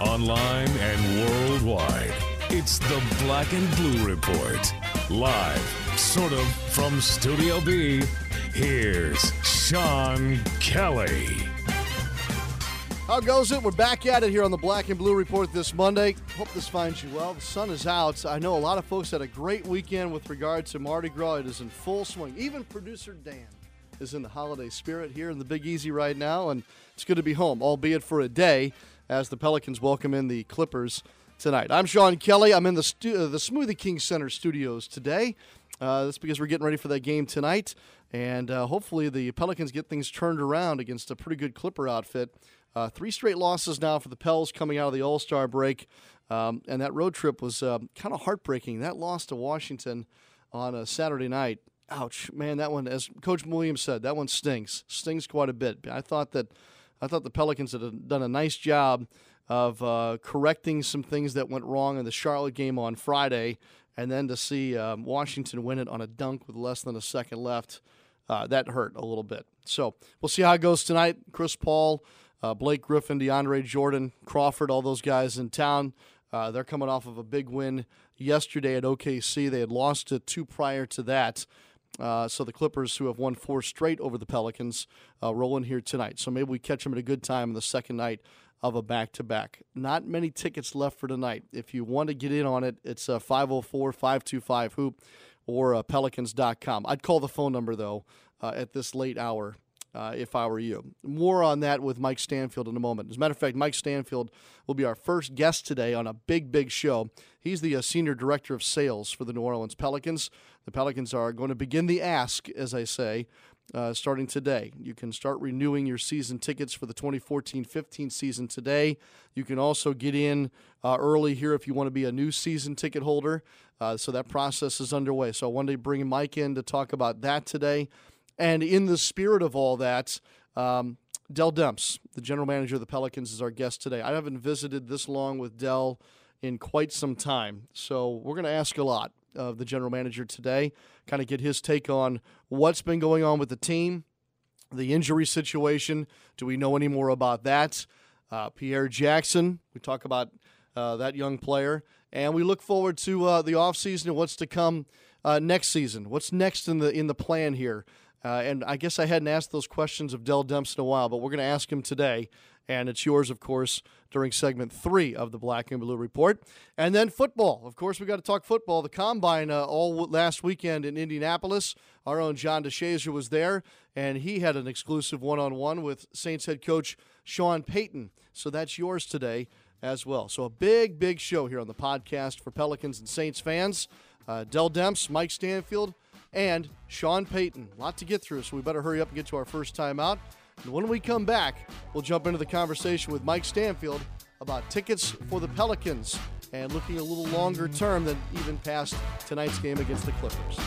Online and worldwide, it's the Black and Blue Report. Live, sort of, from Studio B, here's Sean Kelly. How goes it? We're back at it here on the Black and Blue Report this Monday. Hope this finds you well. The sun is out. I know a lot of folks had a great weekend with regard to Mardi Gras. It is in full swing. Even producer Dan is in the holiday spirit here in the Big Easy right now, and it's good to be home, albeit for a day, as the Pelicans welcome in the Clippers tonight. I'm Sean Kelly. I'm in the stu- uh, the Smoothie King Center studios today. Uh, that's because we're getting ready for that game tonight, and uh, hopefully the Pelicans get things turned around against a pretty good Clipper outfit. Uh, three straight losses now for the Pels coming out of the All Star break, um, and that road trip was uh, kind of heartbreaking. That loss to Washington on a Saturday night. Ouch, man! That one, as Coach Williams said, that one stings. Stings quite a bit. I thought that, I thought the Pelicans had done a nice job of uh, correcting some things that went wrong in the Charlotte game on Friday, and then to see um, Washington win it on a dunk with less than a second left, uh, that hurt a little bit. So we'll see how it goes tonight. Chris Paul, uh, Blake Griffin, DeAndre Jordan, Crawford, all those guys in town. Uh, they're coming off of a big win yesterday at OKC. They had lost to two prior to that. Uh, so the Clippers, who have won four straight over the Pelicans, uh, roll in here tonight. So maybe we catch them at a good time on the second night of a back-to-back. Not many tickets left for tonight. If you want to get in on it, it's uh, 504-525-HOOP or uh, pelicans.com. I'd call the phone number, though, uh, at this late hour uh, if I were you. More on that with Mike Stanfield in a moment. As a matter of fact, Mike Stanfield will be our first guest today on a big, big show. He's the uh, senior director of sales for the New Orleans Pelicans. The Pelicans are going to begin the ask, as I say, uh, starting today. You can start renewing your season tickets for the 2014 15 season today. You can also get in uh, early here if you want to be a new season ticket holder. Uh, so that process is underway. So I wanted to bring Mike in to talk about that today. And in the spirit of all that, um, Dell Demps, the general manager of the Pelicans, is our guest today. I haven't visited this long with Dell in quite some time. So we're going to ask a lot of the general manager today, kind of get his take on what's been going on with the team, the injury situation. Do we know any more about that? Uh, Pierre Jackson, we talk about uh, that young player. And we look forward to uh, the offseason and what's to come uh, next season. What's next in the in the plan here? Uh, and I guess I hadn't asked those questions of Dell Demps in a while, but we're going to ask him today. And it's yours, of course, during segment three of the Black and Blue Report. And then football. Of course, we got to talk football. The combine uh, all w- last weekend in Indianapolis. Our own John DeShazier was there, and he had an exclusive one on one with Saints head coach Sean Payton. So that's yours today as well. So a big, big show here on the podcast for Pelicans and Saints fans. Uh, Dell Demps, Mike Stanfield, and Sean Payton. A lot to get through, so we better hurry up and get to our first time out. And when we come back, we'll jump into the conversation with Mike Stanfield about tickets for the Pelicans and looking a little longer term than even past tonight's game against the Clippers.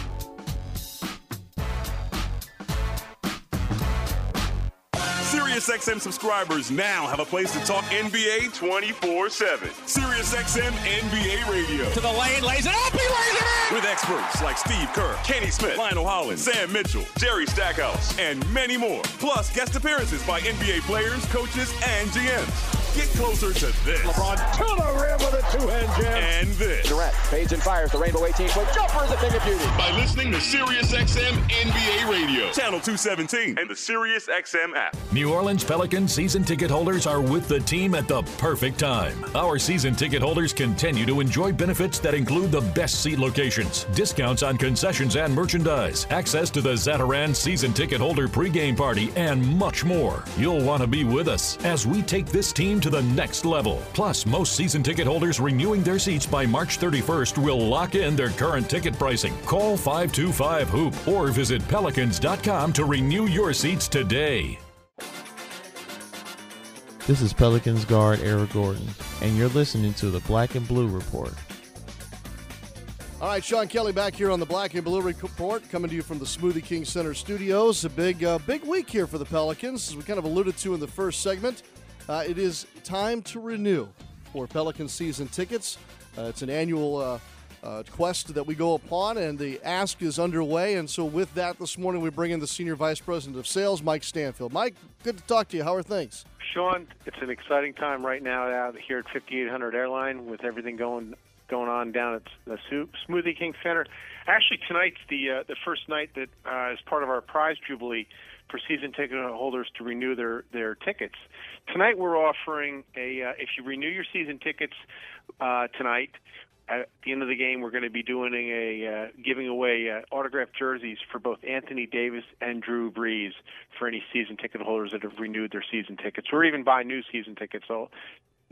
SiriusXM subscribers now have a place to talk NBA 24 7. SiriusXM NBA Radio. to the lane, lays it up, he lays it in! With experts like Steve Kerr, Kenny Smith, Lionel Hollins, Sam Mitchell, Jerry Stackhouse, and many more. Plus, guest appearances by NBA players, coaches, and GMs. Get closer to this. LeBron to the rim with a two-hand jam. And this. Durant fades and fires the Rainbow 18 foot jumper is a thing of beauty. By listening to SiriusXM NBA Radio, Channel 217, and the SiriusXM app. New Orleans Pelicans season ticket holders are with the team at the perfect time. Our season ticket holders continue to enjoy benefits that include the best seat locations, discounts on concessions and merchandise, access to the Zatarain season ticket holder pregame party, and much more. You'll want to be with us as we take this team to the next level. Plus, most season ticket holders renewing their seats by March 31st will lock in their current ticket pricing. Call 525 Hoop or visit pelicans.com to renew your seats today. This is Pelicans guard Eric Gordon, and you're listening to the Black and Blue Report. All right, Sean Kelly back here on the Black and Blue Report, coming to you from the Smoothie King Center studios. A big, uh, big week here for the Pelicans, as we kind of alluded to in the first segment. Uh, it is time to renew for Pelican season tickets. Uh, it's an annual uh, uh, quest that we go upon, and the ask is underway. And so, with that, this morning we bring in the Senior Vice President of Sales, Mike Stanfield. Mike, good to talk to you. How are things? Sean, it's an exciting time right now out here at 5800 Airline with everything going going on down at the Smoothie King Center. Actually, tonight's the uh, the first night that uh, is part of our prize jubilee for season ticket holders to renew their their tickets. Tonight, we're offering a uh, if you renew your season tickets uh, tonight. At the end of the game, we're going to be doing a uh, giving away uh, autographed jerseys for both Anthony Davis and Drew Brees for any season ticket holders that have renewed their season tickets, or even buy new season tickets. So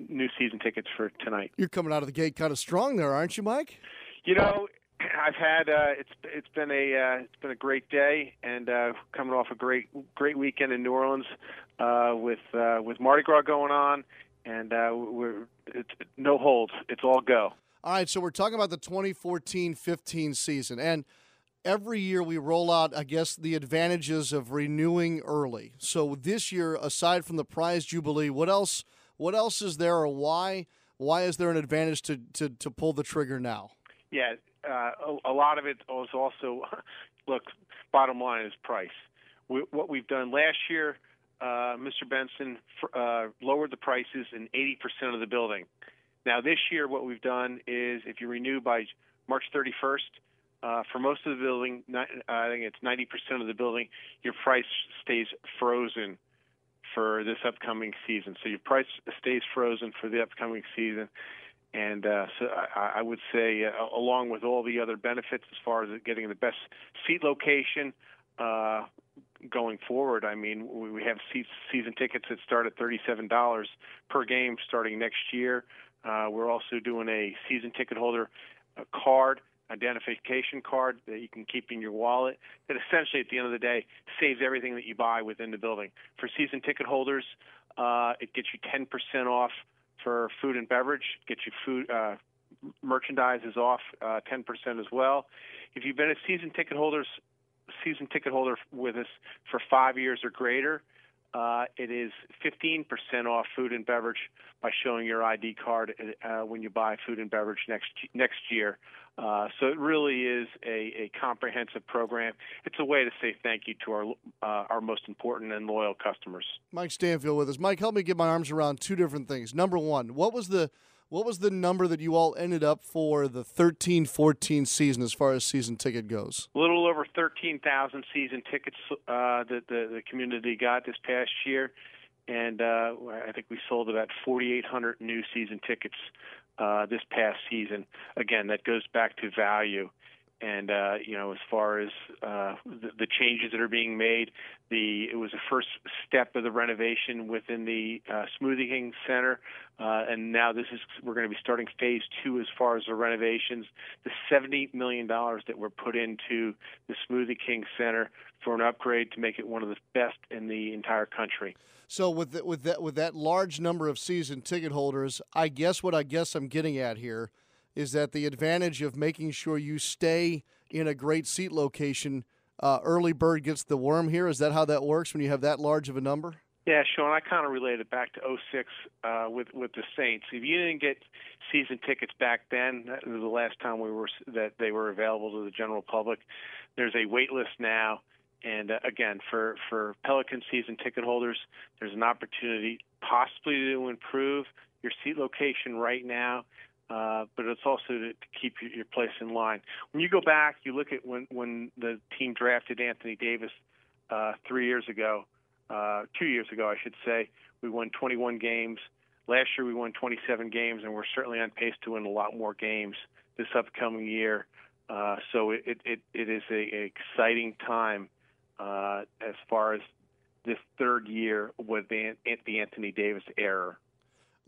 new season tickets for tonight. You're coming out of the gate kind of strong there, aren't you, Mike? You know, I've had uh, it's it's been a uh, it's been a great day and uh, coming off a great great weekend in New Orleans uh, with uh, with Mardi Gras going on, and uh, we're it's no holds. It's all go. All right, so we're talking about the 2014-15 season, and every year we roll out, I guess, the advantages of renewing early. So this year, aside from the prize jubilee, what else? What else is there, or why why is there an advantage to to, to pull the trigger now? Yeah, uh, a, a, lot of it was also look. Bottom line is price. We, what we've done last year, uh, Mr. Benson uh, lowered the prices in 80% of the building. Now this year, what we've done is if you renew by March 31st, uh, for most of the building, I think it's 90% of the building, your price stays frozen for this upcoming season. So your price stays frozen for the upcoming season. And uh, so I, I would say, uh, along with all the other benefits as far as getting the best seat location uh, going forward, I mean, we have season tickets that start at $37 per game starting next year. Uh, we're also doing a season ticket holder card identification card that you can keep in your wallet that essentially at the end of the day saves everything that you buy within the building. For season ticket holders, uh, it gets you 10% off for food and beverage, Get you food uh, merchandise is off uh, 10% as well. If you've been a season ticket holders season ticket holder with us for 5 years or greater, uh, it is 15% off food and beverage by showing your ID card uh, when you buy food and beverage next next year. Uh, so it really is a, a, comprehensive program. It's a way to say thank you to our uh, our most important and loyal customers. Mike Stanfield with us. Mike, help me get my arms around two different things. Number one, what was the what was the number that you all ended up for the 13 14 season as far as season ticket goes? A little over 13,000 season tickets uh, that the, the community got this past year. And uh, I think we sold about 4,800 new season tickets uh, this past season. Again, that goes back to value and uh, you know, as far as uh, the, the, changes that are being made, the it was the first step of the renovation within the uh, Smoothie King Center, uh, and now this is we're going to be starting phase two as far as the renovations. The seventy million dollars that were put into the Smoothie King Center for an upgrade to make it one of the best in the entire country. So with the, with that with that large number of season ticket holders, I guess what I guess I'm getting at here is that the advantage of making sure you stay in a great seat location, uh, early bird gets the worm here. Is that how that works when you have that large of a number? Yeah, Sean, I kind of related it back to 06 uh, with with the Saints. If you didn't get season tickets back then, that was the last time we were that they were available to the general public. There's a wait list now, and uh, again, for for Pelican season ticket holders, there's an opportunity possibly to improve your seat location right now. Uh, but it's also to, to keep your, your place in line. When you go back, you look at when when the team drafted Anthony Davis uh, three years ago, uh, two years ago, I should say. We won 21 games. Last year, we won 27 games, and we're certainly on pace to win a lot more games this upcoming year. Uh, so it, it, it is a, exciting time uh, as far as this third year with the, the Anthony Davis era.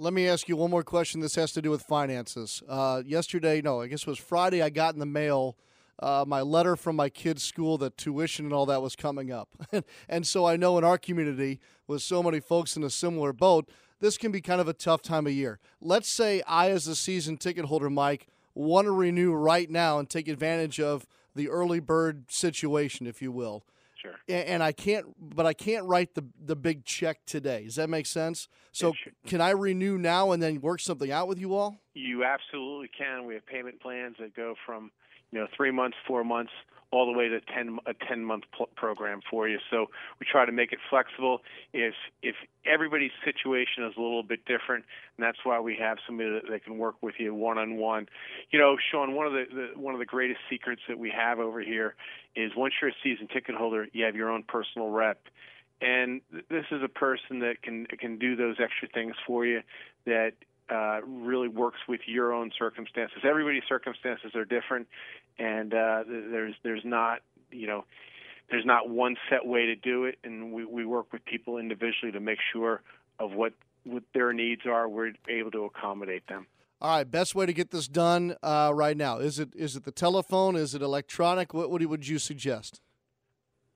Let me ask you one more question. This has to do with finances. Uh, yesterday, no, I guess it was Friday, I got in the mail uh, my letter from my kid's school that tuition and all that was coming up. and so I know in our community, with so many folks in a similar boat, this can be kind of a tough time of year. Let's say I, as a season ticket holder, Mike, want to renew right now and take advantage of the early bird situation, if you will. Sure. And I can't, but I can't write the the big check today. Does that make sense? So, can I renew now and then work something out with you all? You absolutely can. We have payment plans that go from, you know, three months, four months, all the way to 10, a 10 month pl- program for you. So we try to make it flexible. If if everybody's situation is a little bit different, and that's why we have somebody that, that can work with you one on one. You know, Sean, one of the, the one of the greatest secrets that we have over here is once you're a season ticket holder, you have your own personal rep. And this is a person that can can do those extra things for you that uh, really works with your own circumstances. Everybody's circumstances are different, and uh, there's there's not you know there's not one set way to do it, and we, we work with people individually to make sure of what what their needs are. We're able to accommodate them. All right, best way to get this done uh, right now is it is it the telephone? Is it electronic? What, what would you suggest?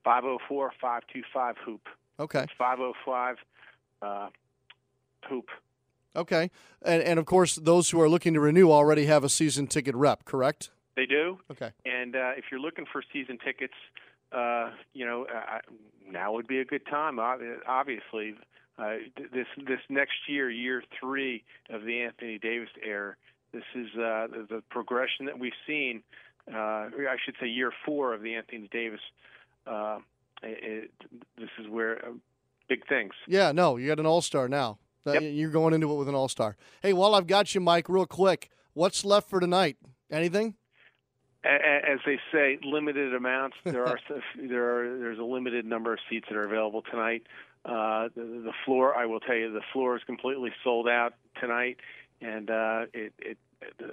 504 525 hoop. Okay. 505 uh, hoop. Okay, and and of course, those who are looking to renew already have a season ticket rep, correct? They do. Okay. And uh, if you're looking for season tickets, uh, you know, uh, now would be a good time. Obviously, uh, this this next year, year three of the Anthony Davis era, this is uh, the, the progression that we've seen. Uh, I should say, year four of the Anthony Davis. Uh, it, this is where uh, big things. Yeah, no, you got an all star now. Yep. You're going into it with an all star. Hey, while I've got you, Mike, real quick, what's left for tonight? Anything? As they say, limited amounts. There are there are there's a limited number of seats that are available tonight. Uh, the, the floor, I will tell you, the floor is completely sold out tonight, and uh, it, it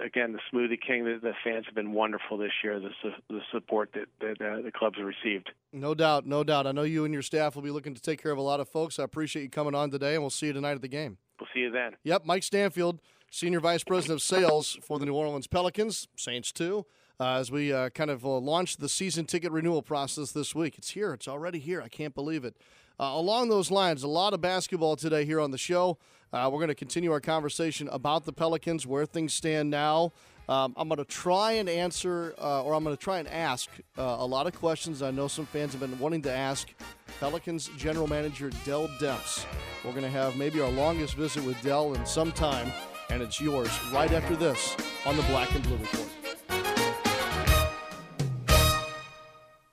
again, the Smoothie King, the, the, fans have been wonderful this year. The, the support that, that uh, the clubs have received. No doubt, no doubt. I know you and your staff will be looking to take care of a lot of folks. I appreciate you coming on today, and we'll see you tonight at the game. We'll see you then. Yep, Mike Stanfield, Senior Vice President of Sales for the New Orleans Pelicans, Saints too. Uh, as we uh, kind of uh, launch the season ticket renewal process this week. It's here. It's already here. I can't believe it. Uh, along those lines, a lot of basketball today here on the show. Uh, we're going to continue our conversation about the Pelicans, where things stand now. Um, I'm going to try and answer, uh, or I'm going to try and ask a lot of questions I know some fans have been wanting to ask Pelicans general manager Dell Demps. We're going to have maybe our longest visit with Dell in some time, and it's yours right after this on the Black and Blue Report.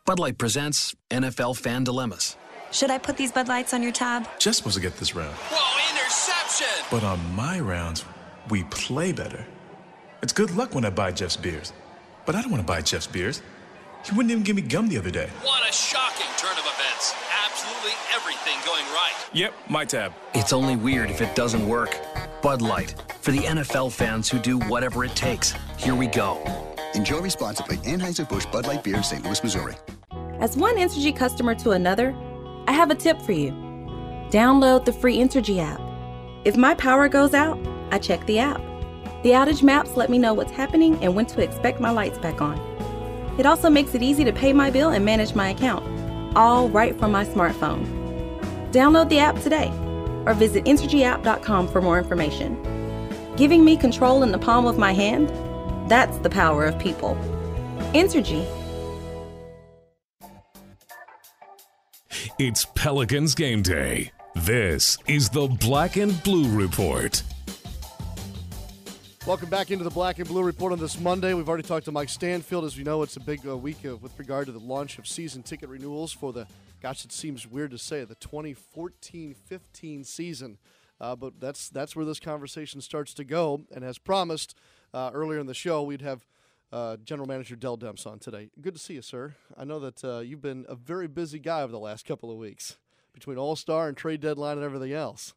Bud Light presents NFL Fan Dilemmas. Should I put these Bud Lights on your tab? Just supposed to get this round. Whoa, interception! But on my rounds, we play better. It's good luck when I buy Jeff's beers. But I don't want to buy Jeff's beers. He wouldn't even give me gum the other day. What a shocking turn of events. Absolutely everything going right. Yep, my tab. It's only weird if it doesn't work. Bud Light. For the NFL fans who do whatever it takes. Here we go. Enjoy responsibly. Anheuser-Busch Bud Light Beer, St. Louis, Missouri. As one Entergy customer to another, I have a tip for you. Download the free Entergy app. If my power goes out, I check the app. The outage maps let me know what's happening and when to expect my lights back on. It also makes it easy to pay my bill and manage my account, all right from my smartphone. Download the app today or visit EntergyApp.com for more information. Giving me control in the palm of my hand? That's the power of people. Entergy. It's Pelicans game day. This is the Black and Blue Report. Welcome back into the Black and Blue Report on this Monday. We've already talked to Mike Stanfield. As we know, it's a big uh, week uh, with regard to the launch of season ticket renewals for the, gosh, it seems weird to say, the 2014 15 season. Uh, but that's that's where this conversation starts to go. And as promised uh, earlier in the show, we'd have uh, General Manager Dell Demps on today. Good to see you, sir. I know that uh, you've been a very busy guy over the last couple of weeks between All Star and trade deadline and everything else.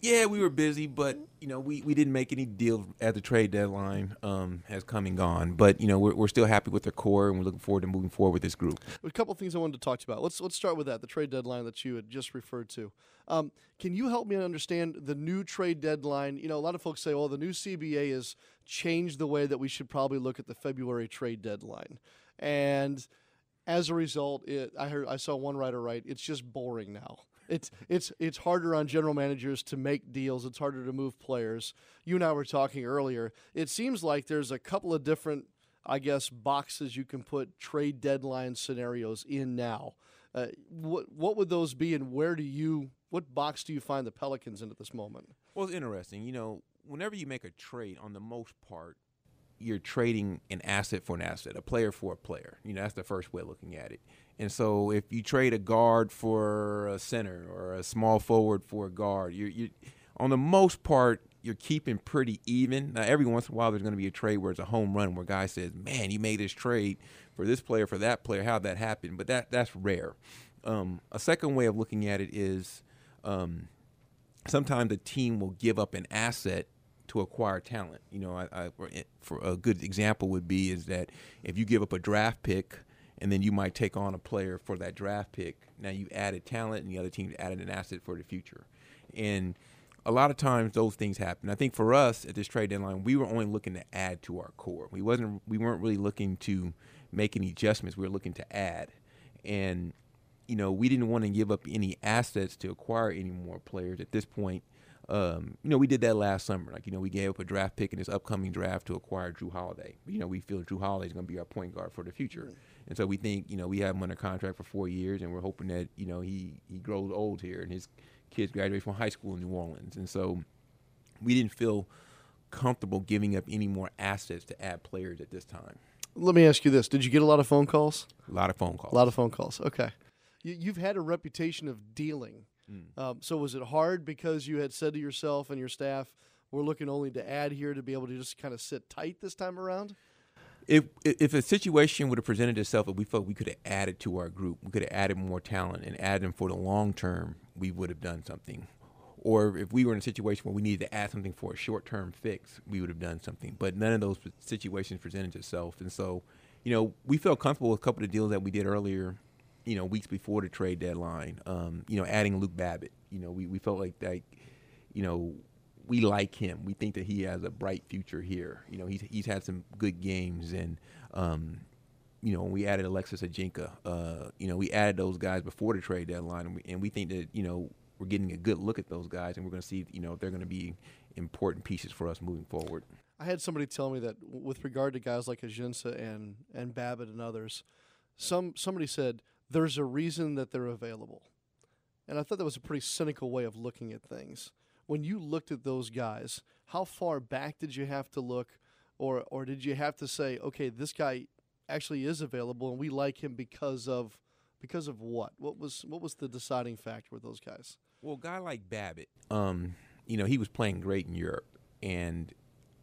Yeah, we were busy, but you know, we, we didn't make any deals at the trade deadline. Um, has come and gone, but you know, we're, we're still happy with the core, and we're looking forward to moving forward with this group. A couple of things I wanted to talk to you about. Let's let's start with that, the trade deadline that you had just referred to. Um, can you help me understand the new trade deadline? You know, a lot of folks say, "Well, the new CBA has changed the way that we should probably look at the February trade deadline," and as a result, it, I heard I saw one writer write, "It's just boring now." It's it's it's harder on general managers to make deals. It's harder to move players. You and I were talking earlier. It seems like there's a couple of different, I guess, boxes you can put trade deadline scenarios in now. Uh, what what would those be, and where do you what box do you find the Pelicans in at this moment? Well, it's interesting. You know, whenever you make a trade, on the most part, you're trading an asset for an asset, a player for a player. You know, that's the first way of looking at it. And so if you trade a guard for a center or a small forward for a guard, you're, you on the most part, you're keeping pretty even. Now, every once in a while, there's going to be a trade where it's a home run where a guy says, "Man, you made this trade for this player for that player. How'd that happen?" But that that's rare. Um, a second way of looking at it is um, sometimes a team will give up an asset to acquire talent. You know, I, I, for a good example would be is that if you give up a draft pick and then you might take on a player for that draft pick. Now you added talent, and the other team added an asset for the future. And a lot of times those things happen. I think for us at this trade deadline, we were only looking to add to our core. We wasn't we weren't really looking to make any adjustments. We were looking to add. And you know, we didn't want to give up any assets to acquire any more players at this point. Um, you know, we did that last summer. Like, you know, we gave up a draft pick in this upcoming draft to acquire Jrue Holiday. You know, we feel Jrue Holiday is going to be our point guard for the future. Mm-hmm. And so we think, you know, we have him under contract for four years, and we're hoping that, you know, he, he grows old here and his kids graduate from high school in New Orleans. And so we didn't feel comfortable giving up any more assets to add players at this time. Let me ask you this: Did you get a lot of phone calls? A lot of phone calls. A lot of phone calls. Okay, you, have had a reputation of dealing. Mm. Um, so was it hard because you had said to yourself and your staff, "We're looking only to add here to be able to just kind of sit tight this time around"? if if a situation would have presented itself and we felt we could have added to our group, we could have added more talent and added them for the long term, we would have done something. Or if we were in a situation where we needed to add something for a short term fix, we would have done something. But none of those situations presented itself, and so you know we felt comfortable with a couple of deals that we did earlier, you know, weeks before the trade deadline. Um, you know, adding Luke Babbitt. You know, we we felt like that. You know, we like him. We think that he has a bright future here. You know, he's he's had some good games, and um, you know, we added Alexis Ajinca. Uh, you know, we added those guys before the trade deadline, and we, and we think that you know we're getting a good look at those guys, and we're going to see you know if they're going to be important pieces for us moving forward. I had somebody tell me that with regard to guys like Ajinca and and Babbitt and others, some somebody said there's a reason that they're available, and I thought that was a pretty cynical way of looking at things when you looked at those guys, how far back did you have to look, or or did you have to say, okay, this guy actually is available and we like him because of because of what? What was what was the deciding factor with those guys? Well, a guy like Babbitt, um, you know, he was playing great in Europe, and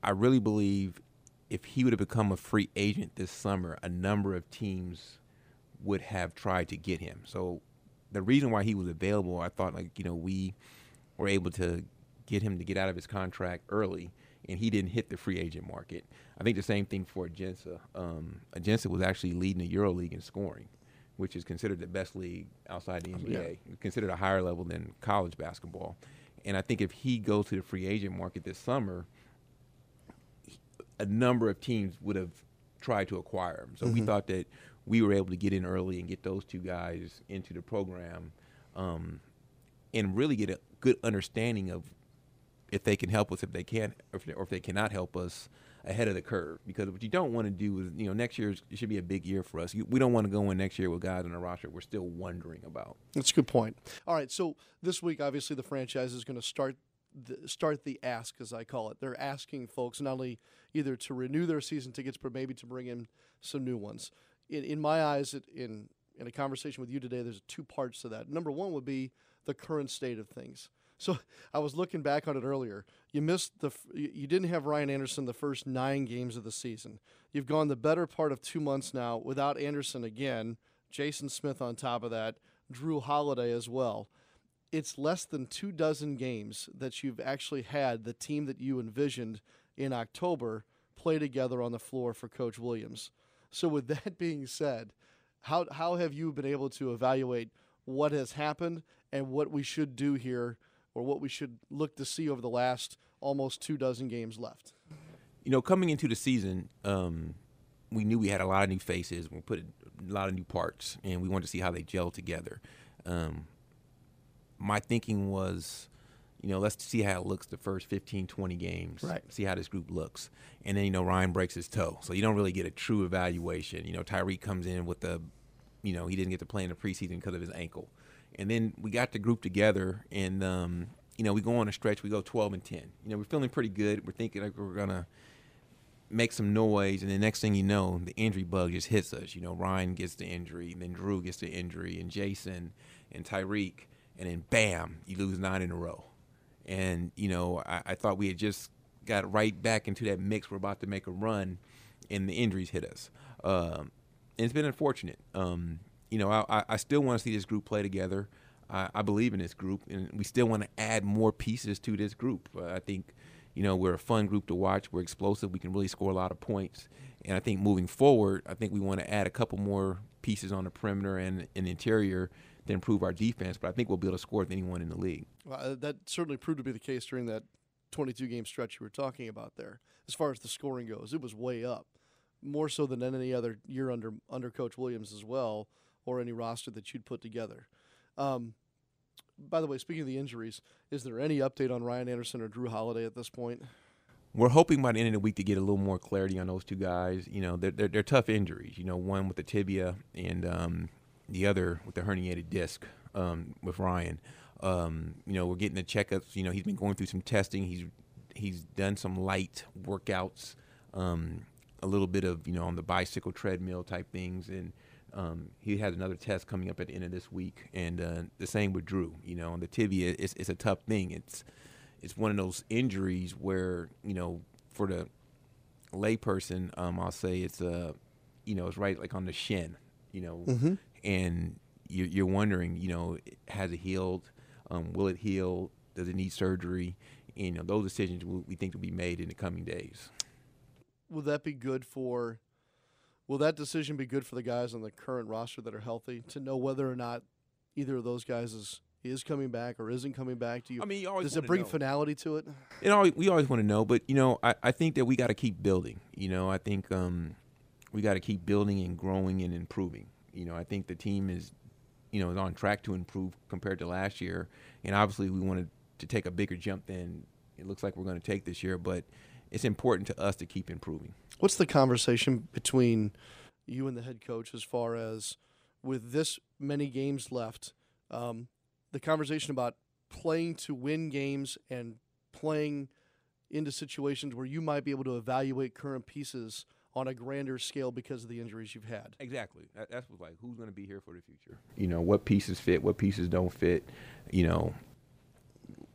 I really believe if he would have become a free agent this summer, a number of teams would have tried to get him. So the reason why he was available, I thought like you know we were able to get him to get out of his contract early, and he didn't hit the free agent market. I think the same thing for Ajinca. Um, Ajinca was actually leading the EuroLeague in scoring, which is considered the best league outside the NBA, yeah. considered a higher level than college basketball. And I think if he goes to the free agent market this summer, a number of teams would have tried to acquire him. So mm-hmm. we thought that we were able to get in early and get those two guys into the program um, and really get a good understanding of if they can help us, if they can, or if, they, or if they cannot help us ahead of the curve. Because what you don't want to do is, you know, next year should be a big year for us. We don't want to go in next year with guys on the roster we're still wondering about. That's a good point. All right, so this week, obviously, the franchise is going to start the, start the ask, as I call it. They're asking folks not only either to renew their season tickets, but maybe to bring in some new ones. In, in my eyes, it, in in a conversation with you today, there's two parts to that. Number one would be the current state of things. So I was looking back on it earlier. You missed the you didn't have Ryan Anderson the first 9 games of the season. You've gone the better part of 2 months now without Anderson again, Jason Smith on top of that, Jrue Holiday as well. It's less than 2 dozen games that you've actually had the team that you envisioned in October play together on the floor for coach Williams. So with that being said, how how have you been able to evaluate what has happened and what we should do here or what we should look to see over the last almost two dozen games left? You know, coming into the season, um, we knew we had a lot of new faces. We put a lot of new parts, and we wanted to see how they gel together. Um, my thinking was, you know, let's see how it looks the first 15, 20 games. Right. See how this group looks. And then, you know, Ryan breaks his toe. So you don't really get a true evaluation. You know, Tyreke comes in with the, you know, he didn't get to play in the preseason because of his ankle. And then we got the group together and, um, you know, we go on a stretch, we go 12 and 10. You know, we're feeling pretty good. We're thinking like we're going to make some noise, and the next thing you know, the injury bug just hits us. You know, Ryan gets the injury, and then Jrue gets the injury, and Jason and Tyreke, and then bam, you lose nine in a row. And you know, I, I thought we had just got right back into that mix. We're about to make a run, and the injuries hit us. Um, and it's been unfortunate. Um, you know, I, I still want to see this group play together. I, I believe in this group, and we still want to add more pieces to this group. Uh, I think you know, we're a fun group to watch. We're explosive. We can really score a lot of points. And I think moving forward, I think we want to add a couple more pieces on the perimeter and in the interior to improve our defense. But I think we'll be able to score with anyone in the league. Well, uh, that certainly proved to be the case during that 22 game stretch you were talking about there. As far as the scoring goes, it was way up, more so than any other year under under Coach Williams as well, or any roster that you'd put together. Um, by the way, speaking of the injuries, is there any update on Ryan Anderson or Jrue Holiday at this point? We're hoping by the end of the week to get a little more clarity on those two guys. You know, they're, they're, they're tough injuries. You know, one with the tibia and um, the other with the herniated disc um, with Ryan. Um, you know, we're getting the checkups. You know, he's been going through some testing. He's he's done some light workouts, um, a little bit of you know on the bicycle treadmill type things, and um, he has another test coming up at the end of this week, and uh, the same with Jrue. You know, on the tibia, it's, it's a tough thing. It's it's one of those injuries where you know, for the layperson, um, I'll say it's a, you know, it's right like on the shin. You know, mm-hmm. And you're, you're, wondering, you know, has it healed? Um, will it heal? Does it need surgery? And, you know, those decisions we think will be made in the coming days. Will that be good for? Will that decision be good for the guys on the current roster that are healthy to know whether or not either of those guys is is coming back or isn't coming back? Do you? I mean, you does it bring know. finality to it? You know, we always want to know, but you know, I, I think that we got to keep building. You know, I think um, we got to keep building and growing and improving. You know, I think the team is, you know, is on track to improve compared to last year, and obviously we wanted to take a bigger jump than it looks like we're going to take this year, but it's important to us to keep improving. What's the conversation between you and the head coach as far as with this many games left, um, the conversation about playing to win games and playing into situations where you might be able to evaluate current pieces on a grander scale because of the injuries you've had. Exactly. That, that's what's like who's going to be here for the future. You know, what pieces fit, what pieces don't fit. You know,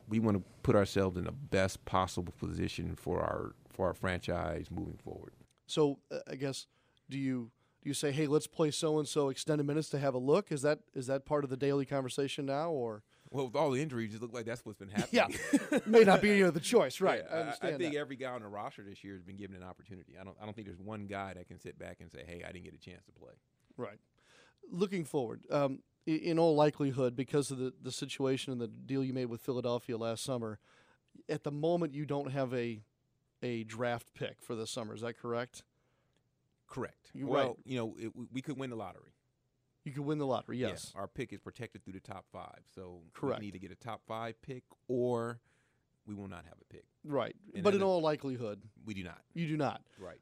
we want to put ourselves in the best possible position for our for our franchise moving forward. So, uh, I guess do you do you say, "Hey, let's play so and so extended minutes to have a look"? Is that is that part of the daily conversation now, or? Well, with all the injuries, it looks like that's what's been happening. Yeah, may not be any other choice, right? Yeah, I understand. I, I think that. every guy on the roster this year has been given an opportunity. I don't. I don't think there's one guy that can sit back and say, "Hey, I didn't get a chance to play." Right. Looking forward, um, in all likelihood, because of the the situation and the deal you made with Philadelphia last summer, at the moment you don't have a a draft pick for this summer. Is that correct? Correct. You're well, right. you know, it, we could win the lottery. You could win the lottery. Yes. Yeah, our pick is protected through the top five, so Correct. we need to get a top five pick, or we will not have a pick. Right. And but in all likelihood, We do not. you do not. Right.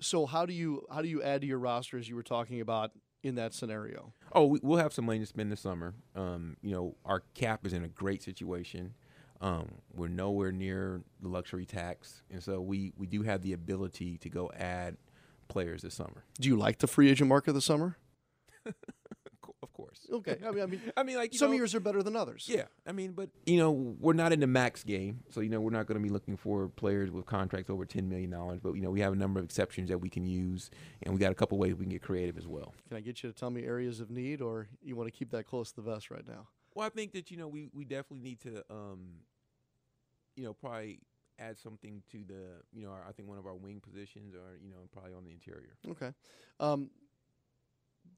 So how do you how do you add to your roster as you were talking about in that scenario? Oh, we, we'll have some money to spend this summer. Um, you know, our cap is in a great situation. Um, we're nowhere near the luxury tax, and so we we do have the ability to go add players this summer. Do you like the free agent market this summer? Of course. Okay. I mean, I mean, I mean, like some know- years are better than others. Yeah, I mean, but you know, we're not in the max game, so you know, we're not going to be looking for players with contracts over ten million dollars. But you know, we have a number of exceptions that we can use, and we got a couple ways we can get creative as well. Can I get you to tell me areas of need, or you want to keep that close to the vest right now? Well, I think that you know we, we definitely need to, um, you know, probably add something to the you know our, I think one of our wing positions, or you know, probably on the interior. Okay. Um,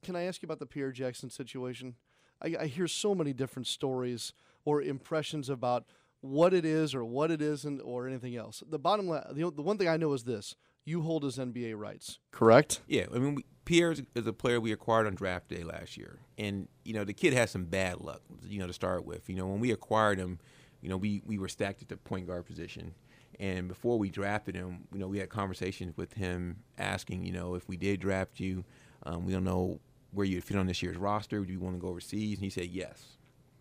can I ask you about the Pierre Jackson situation? I, I hear so many different stories or impressions about what it is or what it isn't or anything else. The bottom line, the, the one thing I know is this: you hold his NBA rights, correct? Yeah, I mean, we, Pierre is, a player we acquired on draft day last year, and you know the kid has some bad luck, you know, to start with. You know, when we acquired him, you know, we we were stacked at the point guard position, and before we drafted him, you know, we had conversations with him asking, you know, if we did draft you, um, we don't know where you'd fit on this year's roster. Do you want to go overseas? And he said yes,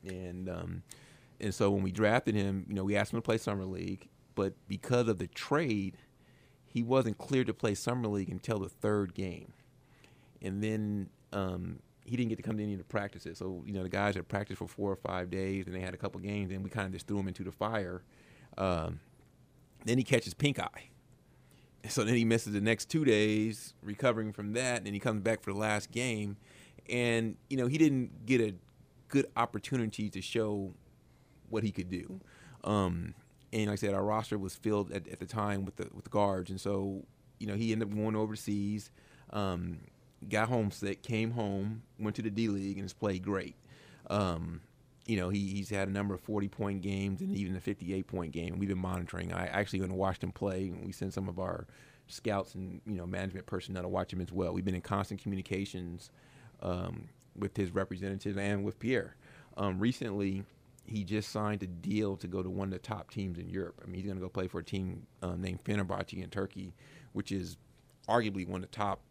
and um, and so when we drafted him, you know, we asked him to play summer league, but because of the trade, he wasn't cleared to play summer league until the third game and then um, he didn't get to come to any of the practices. So you know the guys had practiced for four or five days, and they had a couple games, and we kind of just threw him into the fire. Um, then he catches pink eye, so then he misses the next two days recovering from that, and then he comes back for the last game, and you know he didn't get a good opportunity to show what he could do. Um, and like I said, our roster was filled at, at the time with the with the guards, and so you know he ended up going overseas. Um, got homesick, came home, went to the D League, and has played great. Um, you know, he, he's had a number of 40 point games and even a 58 point game. We've been monitoring. I actually went and watched him play. We sent some of our scouts and you know management personnel to watch him as well. We've been in constant communications um, with his representatives and with Pierre. Um, recently, he just signed a deal to go to one of the top teams in Europe. I mean, he's going to go play for a team um, named Fenerbahce in Turkey, which is arguably one of the top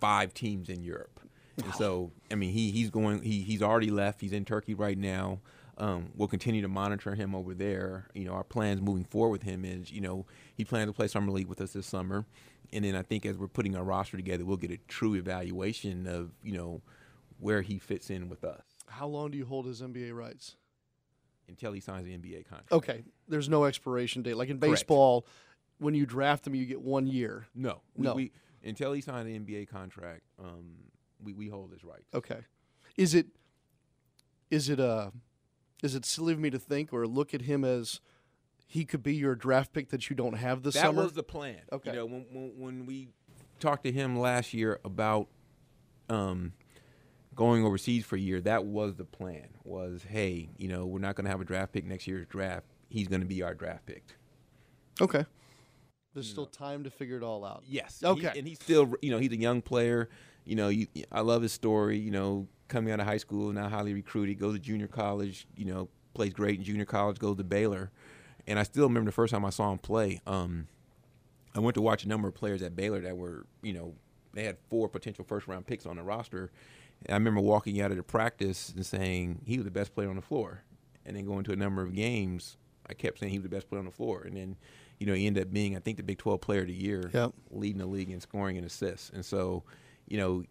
five teams in Europe. And so, I mean, he he's going. He he's already left. He's in Turkey right now. Um, we'll continue to monitor him over there. You know, our plans moving forward with him is, you know, he plans to play summer league with us this summer, and then I think as we're putting our roster together, we'll get a true evaluation of, you know, where he fits in with us. How long do you hold his NBA rights? Until he signs the NBA contract. Okay, there's no expiration date. Like in Correct. baseball, when you draft him, you get one year. No, we, no. We, until he signs the NBA contract, um, we, we hold his rights. Okay. Is it is it uh is it silly of me to think or look at him as he could be your draft pick that you don't have this that summer? was the plan. Okay. You know, when, when, when we talked to him last year about um, going overseas for a year, that was the plan. Was hey, you know, we're not going to have a draft pick next year's draft. He's going to be our draft pick. Okay. There's still time to figure it all out. Yes. Okay. He, and he's still, you know, he's a young player. You know, you, I love his story. You know, coming out of high school, now highly recruited, goes to junior college. You know, plays great in junior college, goes to Baylor, and I still remember the first time I saw him play. Um, I went to watch a number of players at Baylor that were, you know, they had four potential first round picks on the roster. And I remember walking out of the practice and saying he was the best player on the floor, and then going to a number of games, I kept saying he was the best player on the floor, and then you know, he ended up being, I think, the Big 12 Player of the Year, yep. leading the league in scoring and assists. And so, you know,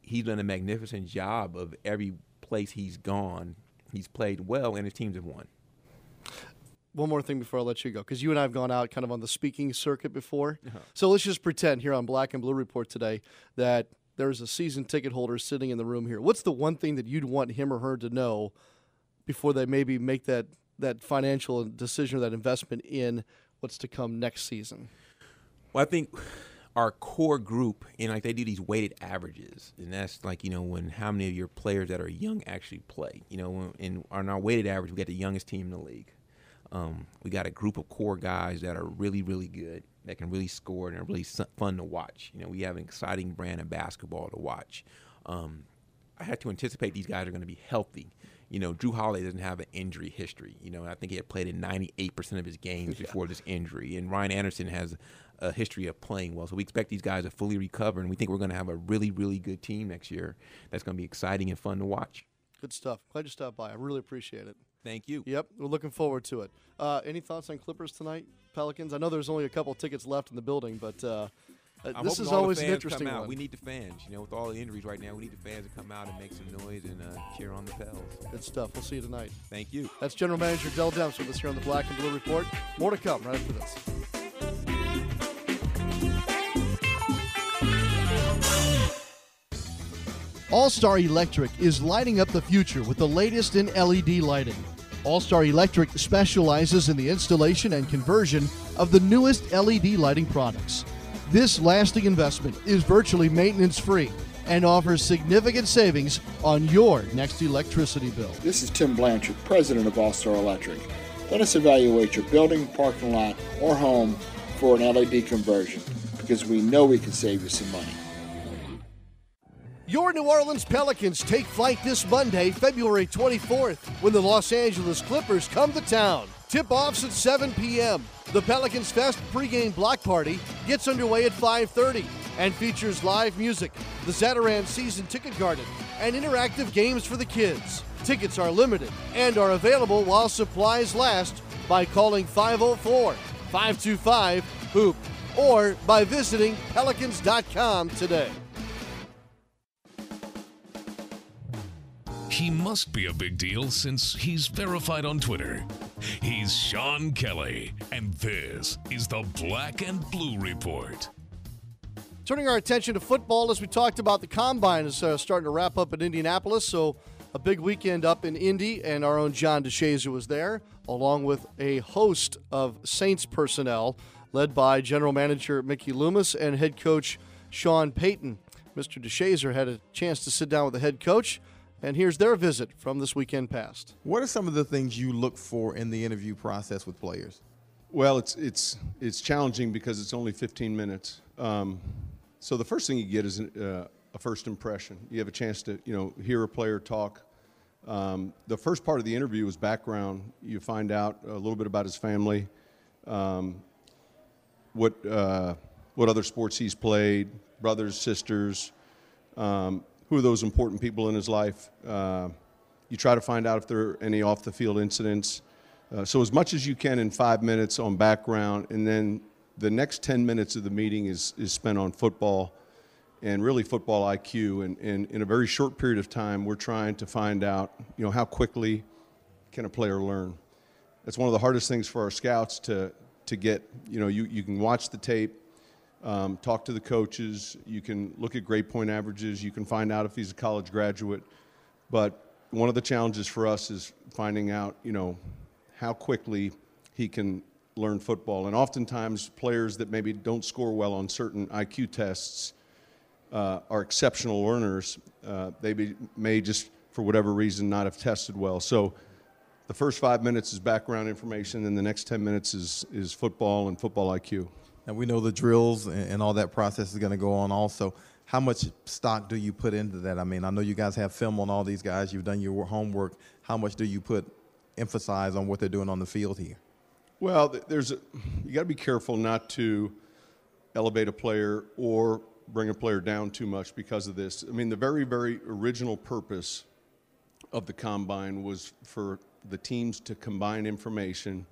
he's done a magnificent job of every place he's gone. He's played well, and his teams have won. One more thing before I let you go, because you and I have gone out kind of on the speaking circuit before. Uh-huh. So let's just pretend here on Black and Blue Report today that there's a season ticket holder sitting in the room here. What's the one thing that you'd want him or her to know before they maybe make that that financial decision or that investment in what's to come next season? Well, I think our core group, and like they do these weighted averages, and that's like you know when how many of your players that are young actually play. You know, and on our weighted average, we got the youngest team in the league. Um, we got a group of core guys that are really, really good, that can really score and are really fun to watch. You know, we have an exciting brand of basketball to watch. Um, I had to anticipate these guys are going to be healthy. You know, Jrue Holiday doesn't have an injury history. You know, I think he had played in 98% of his games yeah. before this injury. And Ryan Anderson has a history of playing well. So we expect these guys to fully recover, and we think we're going to have a really, really good team next year that's going to be exciting and fun to watch. Good stuff. Glad you stopped by. I really appreciate it. Thank you. Yep, we're looking forward to it. Uh, any thoughts on Clippers tonight, Pelicans? I know there's only a couple tickets left in the building, but uh, uh, this is always an interesting one. one. We need the fans. You know, with all the injuries right now, we need the fans to come out and make some noise and uh, cheer on the Pels. Good stuff. We'll see you tonight. Thank you. That's General Manager Dell Demps with us here on the Black and Blue Report. More to come right after this. All Star Electric is lighting up the future with the latest in LED lighting. All Star Electric specializes in the installation and conversion of the newest LED lighting products. This lasting investment is virtually maintenance free and offers significant savings on your next electricity bill. This is Tim Blanchard, president of All Star Electric. Let us evaluate your building, parking lot, or home for an LED conversion because we know we can save you some money. Your New Orleans Pelicans take flight this Monday, February 24th, when the Los Angeles Clippers come to town. Tip offs at 7 p.m. The Pelicans Fest pregame block party gets underway at 5:30 and features live music, the Zatarain Season Ticket Garden, and interactive games for the kids. Tickets are limited and are available while supplies last by calling 504 525 HOOP or by visiting pelicans.com today. He must be a big deal since he's verified on Twitter. He's Sean Kelly, and this is the Black and Blue Report. Turning our attention to football, as we talked about, the combine is uh, starting to wrap up in Indianapolis. So, a big weekend up in Indy, and our own John DeShazier was there, along with a host of Saints personnel, led by General Manager Mickey Loomis and head coach Sean Payton. Mr. DeShazier had a chance to sit down with the head coach, and here's their visit from this weekend past. What are some of the things you look for in the interview process with players? Well, it's it's it's challenging because it's only 15 minutes. Um, so the first thing you get is uh, a first impression. You have a chance to you know hear a player talk. Um, the first part of the interview is background. You find out a little bit about his family, um, what uh, what other sports he's played, brothers, sisters, um, who are those important people in his life. Uh, you try to find out if there are any off the field incidents. Uh, so as much as you can in five minutes on background, and then the next 10 minutes of the meeting is, is spent on football and really football IQ. And, and in a very short period of time, we're trying to find out, you know, how quickly can a player learn. That's one of the hardest things for our scouts to, to get. You know, you, you can watch the tape, um, talk to the coaches, you can look at grade point averages, you can find out if he's a college graduate. But one of the challenges for us is finding out, you know, how quickly he can learn football. And oftentimes, players that maybe don't score well on certain IQ tests uh, are exceptional learners. Uh, they be, may just, for whatever reason, not have tested well. So the first five minutes is background information, and the next 10 minutes is, is football and football IQ. And we know the drills and, all that process is going to go on also. How much stock do you put into that? I mean, I know you guys have film on all these guys. You've done your homework. How much do you put emphasize on what they're doing on the field here? Well, there's a, you got to be careful not to elevate a player or bring a player down too much because of this. I mean, the very, very original purpose of the combine was for the teams to combine information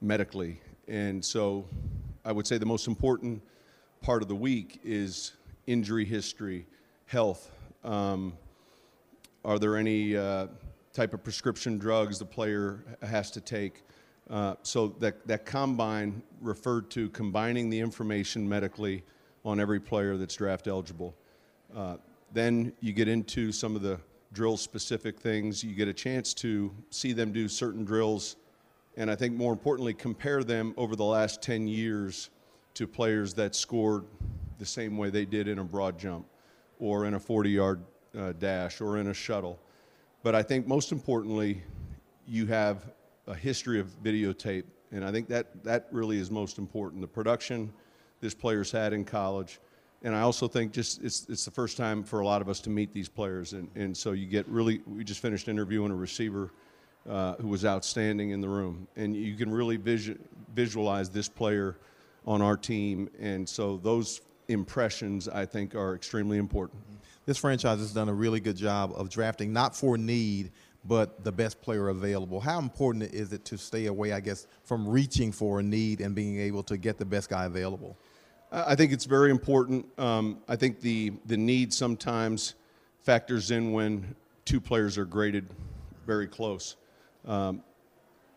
medically. And so I would say the most important part of the week is injury history, health. Um, are there any uh, type of prescription drugs the player has to take? Uh, so that, that combine referred to combining the information medically on every player that's draft eligible. Uh, then you get into some of the drill specific things. You get a chance to see them do certain drills, and I think more importantly, compare them over the last 10 years to players that scored the same way they did in a broad jump or in a 40 yard uh, dash or in a shuttle. But I think most importantly, you have a history of videotape, and I think that, that really is most important. The production this player's had in college. And I also think just it's, it's the first time for a lot of us to meet these players. And, and so you get really, we just finished interviewing a receiver uh, who was outstanding in the room. And you can really visu- visualize this player on our team. And so those impressions, I think, are extremely important. This franchise has done a really good job of drafting, not for need, but the best player available. How important is it to stay away, I guess, from reaching for a need and being able to get the best guy available? I think it's very important. Um, I think the, the need sometimes factors in when two players are graded very close. Um,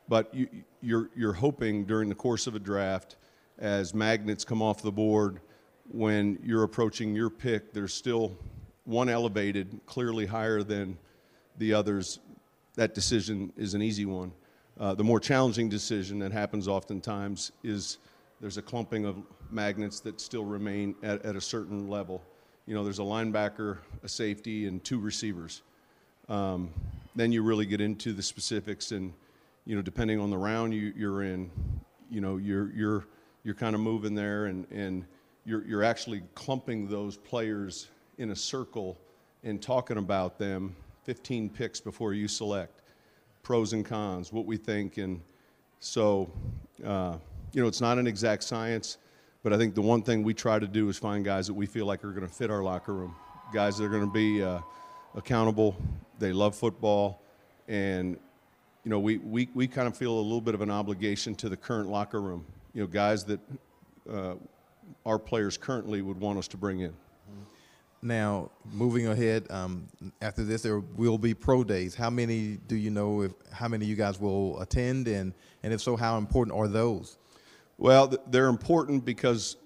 but you, you're, you're hoping during the course of a draft, as magnets come off the board, when you're approaching your pick, there's still one elevated, clearly higher than the others. That decision is an easy one. Uh, the more challenging decision that happens oftentimes is there's a clumping of magnets that still remain at, at a certain level. You know, there's a linebacker, a safety, and two receivers. Um, then you really get into the specifics, and you know, depending on the round you, you're in, you know, you're you're you're kind of moving there and, and you're, you're actually clumping those players in a circle and talking about them 15 picks before you select pros and cons, what we think. And so, uh, you know, it's not an exact science, but I think the one thing we try to do is find guys that we feel like are going to fit our locker room, guys that are going to be uh, accountable, they love football, and you know, we, we, we kind of feel a little bit of an obligation to the current locker room. You know, guys that uh, our players currently would want us to bring in. Now, moving ahead, um, after this, there will be pro days. How many do you know? If how many you guys will attend, and and if so, how important are those? Well, they're important because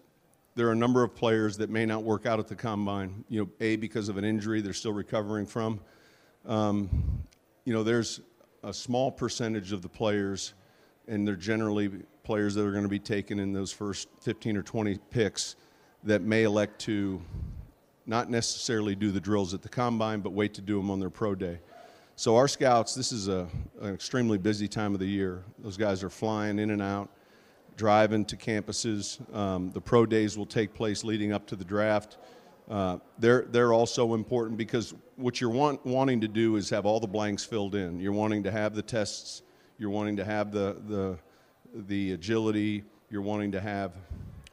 there are a number of players that may not work out at the combine. You know, a because of an injury they're still recovering from. Um, you know, there's a small percentage of the players, and they're generally players that are going to be taken in those first 15 or 20 picks that may elect to not necessarily do the drills at the combine, but wait to do them on their pro day. So our scouts, this is a, an extremely busy time of the year. Those guys are flying in and out, driving to campuses. Um, the pro days will take place leading up to the draft. Uh, they're, they're also important because what you're want, wanting to do is have all the blanks filled in. You're wanting to have the tests, you're wanting to have the, the, the agility, you're wanting to have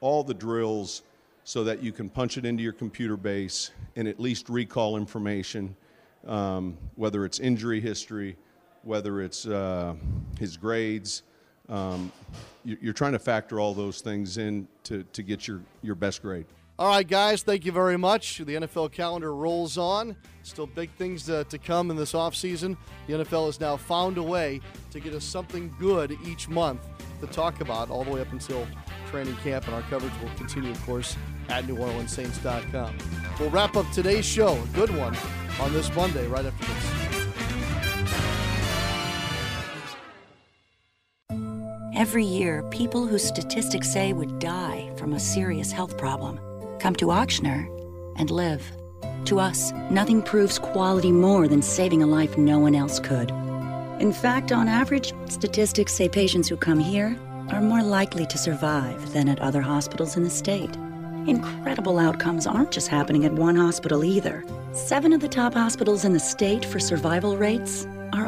all the drills so that you can punch it into your computer base and at least recall information, um, whether it's injury history, whether it's uh, his grades. Um, you're trying to factor all those things in to, to get your, your best grade. All right, guys, thank you very much. The NFL calendar rolls on. Still big things to, to come in this offseason. The NFL has now found a way to get us something good each month to talk about all the way up until training camp, and our coverage will continue, of course, at NewOrleansSaints.com. We'll wrap up today's show, a good one, on this Monday right after this. Every year, people whose statistics say would die from a serious health problem come to Ochsner and live. To us, nothing proves quality more than saving a life no one else could. In fact, on average, statistics say patients who come here are more likely to survive than at other hospitals in the state. Incredible outcomes aren't just happening at one hospital either. Seven of the top hospitals in the state for survival rates are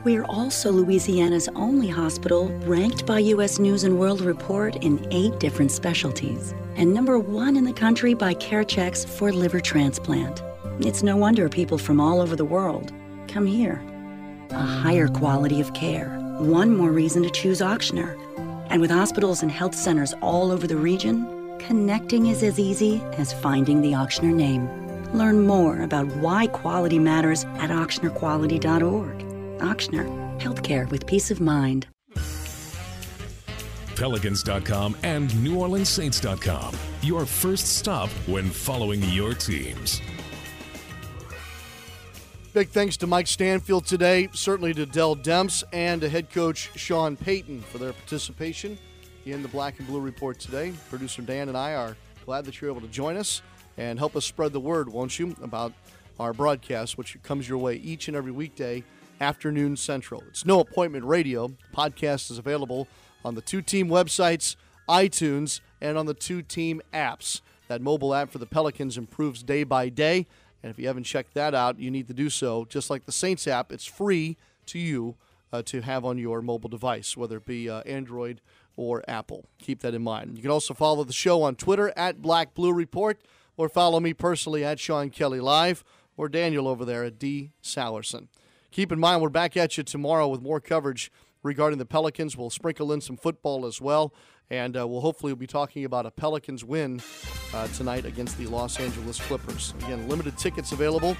Ochsner. We're also Louisiana's only hospital ranked by U.S. News and World Report in eight different specialties, and number one in the country by CareChex for liver transplant. It's no wonder people from all over the world come here. A higher quality of care, one more reason to choose Ochsner. And with hospitals and health centers all over the region, connecting is as easy as finding the Ochsner name. Learn more about why quality matters at ochsnerquality.org. Ochsner, healthcare with peace of mind. Pelicans.com and NewOrleansSaints.com. Your first stop when following your teams. Big thanks to Mike Stanfield today, certainly to Dell Demps and to head coach Sean Payton for their participation in the Black and Blue Report today. Producer Dan and I are glad that you're able to join us and help us spread the word, won't you, about our broadcast, which comes your way each and every weekday afternoon central. It's no appointment radio. Podcast is available on the two team websites, iTunes, and on the two team apps. That mobile app for the Pelicans improves day by day. And if you haven't checked that out, you need to do so. Just like the Saints app, it's free to you uh, to have on your mobile device, whether it be uh, Android or Apple. Keep that in mind. You can also follow the show on Twitter at Black Blue Report or follow me personally at Sean Kelly Live or Daniel over there at D. Salerson. Keep in mind, we're back at you tomorrow with more coverage regarding the Pelicans. We'll sprinkle in some football as well, and uh, we'll hopefully be talking about a Pelicans win uh, tonight against the Los Angeles Clippers. Again, limited tickets available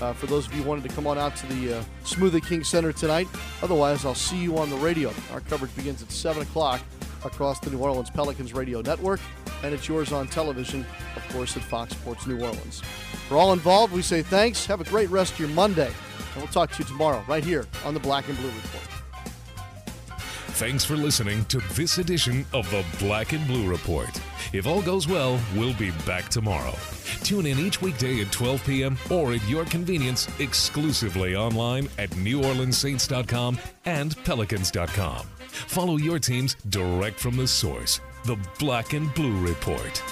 uh, for those of you wanted to come on out to the uh, Smoothie King Center tonight. Otherwise, I'll see you on the radio. Our coverage begins at 7 o'clock across the New Orleans Pelicans radio network, and it's yours on television, of course, at Fox Sports New Orleans. For all involved, we say thanks. Have a great rest of your Monday. And we'll talk to you tomorrow right here on the Black and Blue Report. Thanks for listening to this edition of the Black and Blue Report. If all goes well, we'll be back tomorrow. Tune in each weekday at 12 p.m. or at your convenience exclusively online at NewOrleansSaints.com and Pelicans.com. Follow your teams direct from the source. The Black and Blue Report.